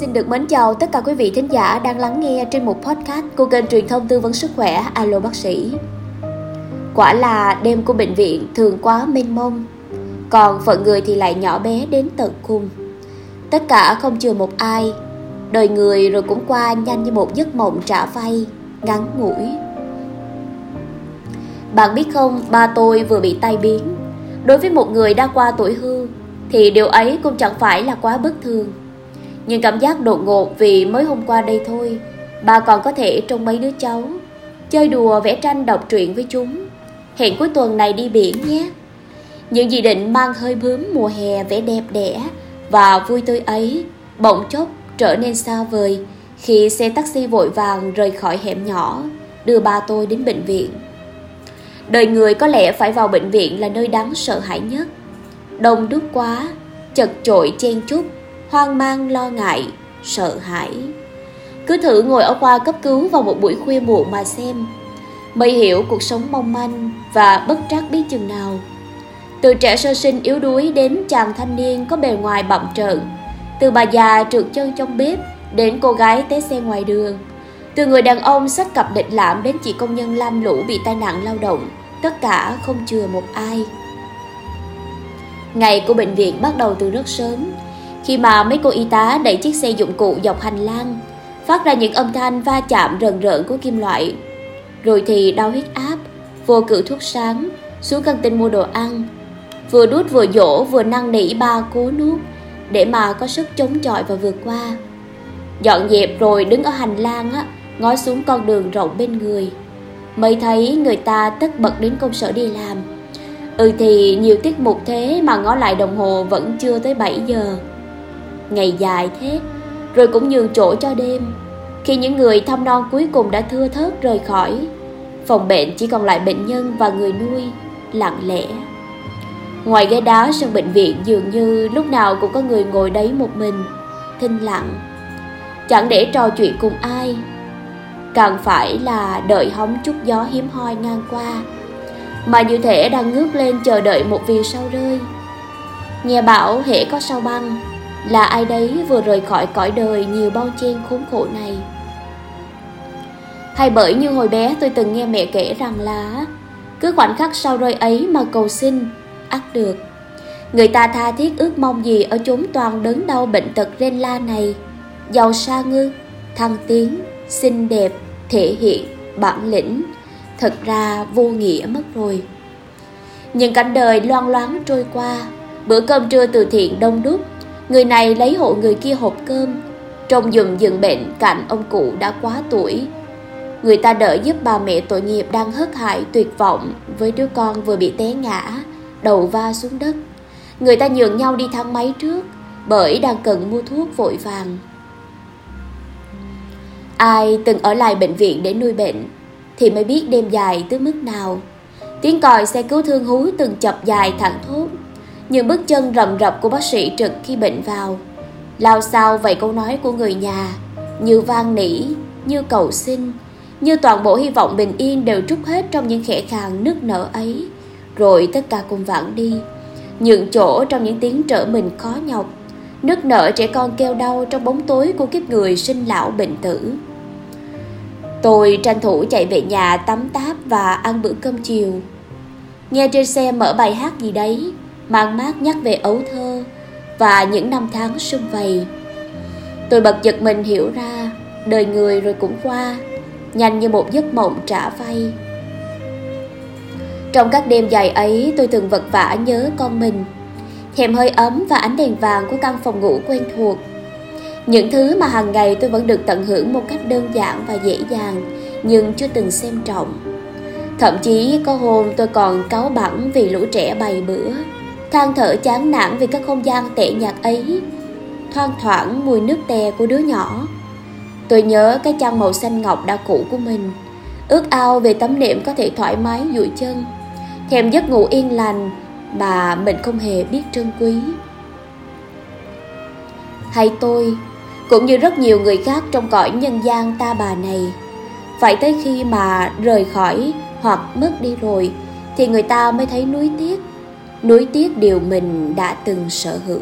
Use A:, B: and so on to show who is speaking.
A: Xin được mến chào tất cả quý vị thính giả đang lắng nghe trên một podcast của kênh truyền thông tư vấn sức khỏe Alo Bác sĩ. Quả là đêm của bệnh viện thường quá mênh mông, còn phận người thì lại nhỏ bé đến tận cùng. Tất cả không chừa một ai, đời người rồi cũng qua nhanh như một giấc mộng trả vay, ngắn ngủi. Bạn biết không, ba tôi vừa bị tai biến. Đối với một người đã qua tuổi hưu, thì điều ấy cũng chẳng phải là quá bất thường. Nhưng cảm giác đột ngột vì mới hôm qua đây thôi, bà còn có thể trông mấy đứa cháu, chơi đùa vẽ tranh đọc truyện với chúng. Hẹn cuối tuần này đi biển nhé. Những dự định mang hơi bướm mùa hè vẻ đẹp đẽ và vui tươi ấy bỗng chốc trở nên xa vời khi xe taxi vội vàng rời khỏi hẻm nhỏ đưa ba tôi đến bệnh viện. Đời người có lẽ phải vào bệnh viện là nơi đáng sợ hãi nhất. Đông đúc quá, chật chội chen chúc, hoang mang lo ngại, sợ hãi. Cứ thử ngồi ở khoa cấp cứu vào một buổi khuya muộn mà xem. Mới hiểu cuộc sống mong manh và bất trắc biết chừng nào. Từ trẻ sơ sinh yếu đuối đến chàng thanh niên có bề ngoài bậm trợn. Từ bà già trượt chân trong bếp đến cô gái té xe ngoài đường. Từ người đàn ông sách cặp định lãm đến chị công nhân lam lũ bị tai nạn lao động, tất cả không chừa một ai. Ngày của bệnh viện bắt đầu từ rất sớm, khi mà mấy cô y tá đẩy chiếc xe dụng cụ dọc hành lang, phát ra những âm thanh va chạm rần rợn của kim loại. Rồi thì đau huyết áp, vô cự thuốc sáng, xuống căng tin mua đồ ăn, vừa đút vừa dỗ vừa năn nỉ ba cố nuốt để mà có sức chống chọi và vượt qua. Dọn dẹp rồi đứng ở hành lang á, ngó xuống con đường rộng bên người. Mới thấy người ta tất bật đến công sở đi làm. Ừ thì nhiều tiết mục thế mà ngó lại đồng hồ vẫn chưa tới 7 giờ. Ngày dài thế, rồi cũng nhường chỗ cho đêm. Khi những người thăm non cuối cùng đã thưa thớt rời khỏi, phòng bệnh chỉ còn lại bệnh nhân và người nuôi, lặng lẽ. Ngoài ghế đá sân bệnh viện dường như lúc nào cũng có người ngồi đấy một mình, thinh lặng. Chẳng để trò chuyện cùng ai, càng phải là đợi hóng chút gió hiếm hoi ngang qua, mà như thể đang ngước lên chờ đợi một vì sao rơi. Nghe bảo hễ có sao băng, là ai đấy vừa rời khỏi cõi đời nhiều bao chen khốn khổ này. Hay bởi như hồi bé tôi từng nghe mẹ kể rằng là cứ khoảnh khắc sau rơi ấy mà cầu xin, ắt được. Người ta tha thiết ước mong gì ở chốn toàn đớn đau bệnh tật rên la này, giàu xa ngư, thăng tiến, xinh đẹp, thể hiện, bản lĩnh, thật ra vô nghĩa mất rồi. Những cảnh đời loan loáng trôi qua, bữa cơm trưa từ thiện đông đúc, người này lấy hộ người kia hộp cơm, trông dùm giường bệnh cạnh ông cụ đã quá tuổi. Người ta đỡ giúp bà mẹ tội nghiệp đang hớt hại tuyệt vọng với đứa con vừa bị té ngã, đầu va xuống đất. Người ta nhường nhau đi thang máy trước bởi đang cần mua thuốc vội vàng. Ai từng ở lại bệnh viện để nuôi bệnh thì mới biết đêm dài tới mức nào. Tiếng còi xe cứu thương hú từng chập dài thẳng thốt. Những bước chân rầm rập của bác sĩ trực khi bệnh vào. Lao sao vậy câu nói của người nhà, như vang nỉ, như cầu xin, như toàn bộ hy vọng bình yên đều trút hết trong những khẽ khàng nức nở ấy. Rồi tất cả cùng vãng đi, nhượng chỗ trong những tiếng trở mình khó nhọc nức nở trẻ con kêu đau trong bóng tối của kiếp người sinh lão bệnh tử. Tôi tranh thủ chạy về nhà tắm táp và ăn bữa cơm chiều. Nghe trên xe mở bài hát gì đấy, mang mát nhắc về ấu thơ và những năm tháng sum vầy. Tôi bật giật mình hiểu ra, đời người rồi cũng qua, nhanh như một giấc mộng trả vay. Trong các đêm dài ấy, tôi thường vật vã nhớ con mình, thèm hơi ấm và ánh đèn vàng của căn phòng ngủ quen thuộc. Những thứ mà hàng ngày tôi vẫn được tận hưởng một cách đơn giản và dễ dàng, nhưng chưa từng xem trọng. Thậm chí có hôm tôi còn cáu bẳn vì lũ trẻ bày bữa, than thở chán nản vì các không gian tệ nhạt ấy, thoang thoảng mùi nước tè của đứa nhỏ. Tôi nhớ cái chăn màu xanh ngọc đã cũ của mình, ước ao về tấm nệm có thể thoải mái duỗi chân, thèm giấc ngủ yên lành mà mình không hề biết trân quý. Hay tôi, cũng như rất nhiều người khác trong cõi nhân gian ta bà này, phải tới khi mà rời khỏi hoặc mất đi rồi thì người ta mới thấy nuối tiếc, nuối tiếc điều mình đã từng sở hữu.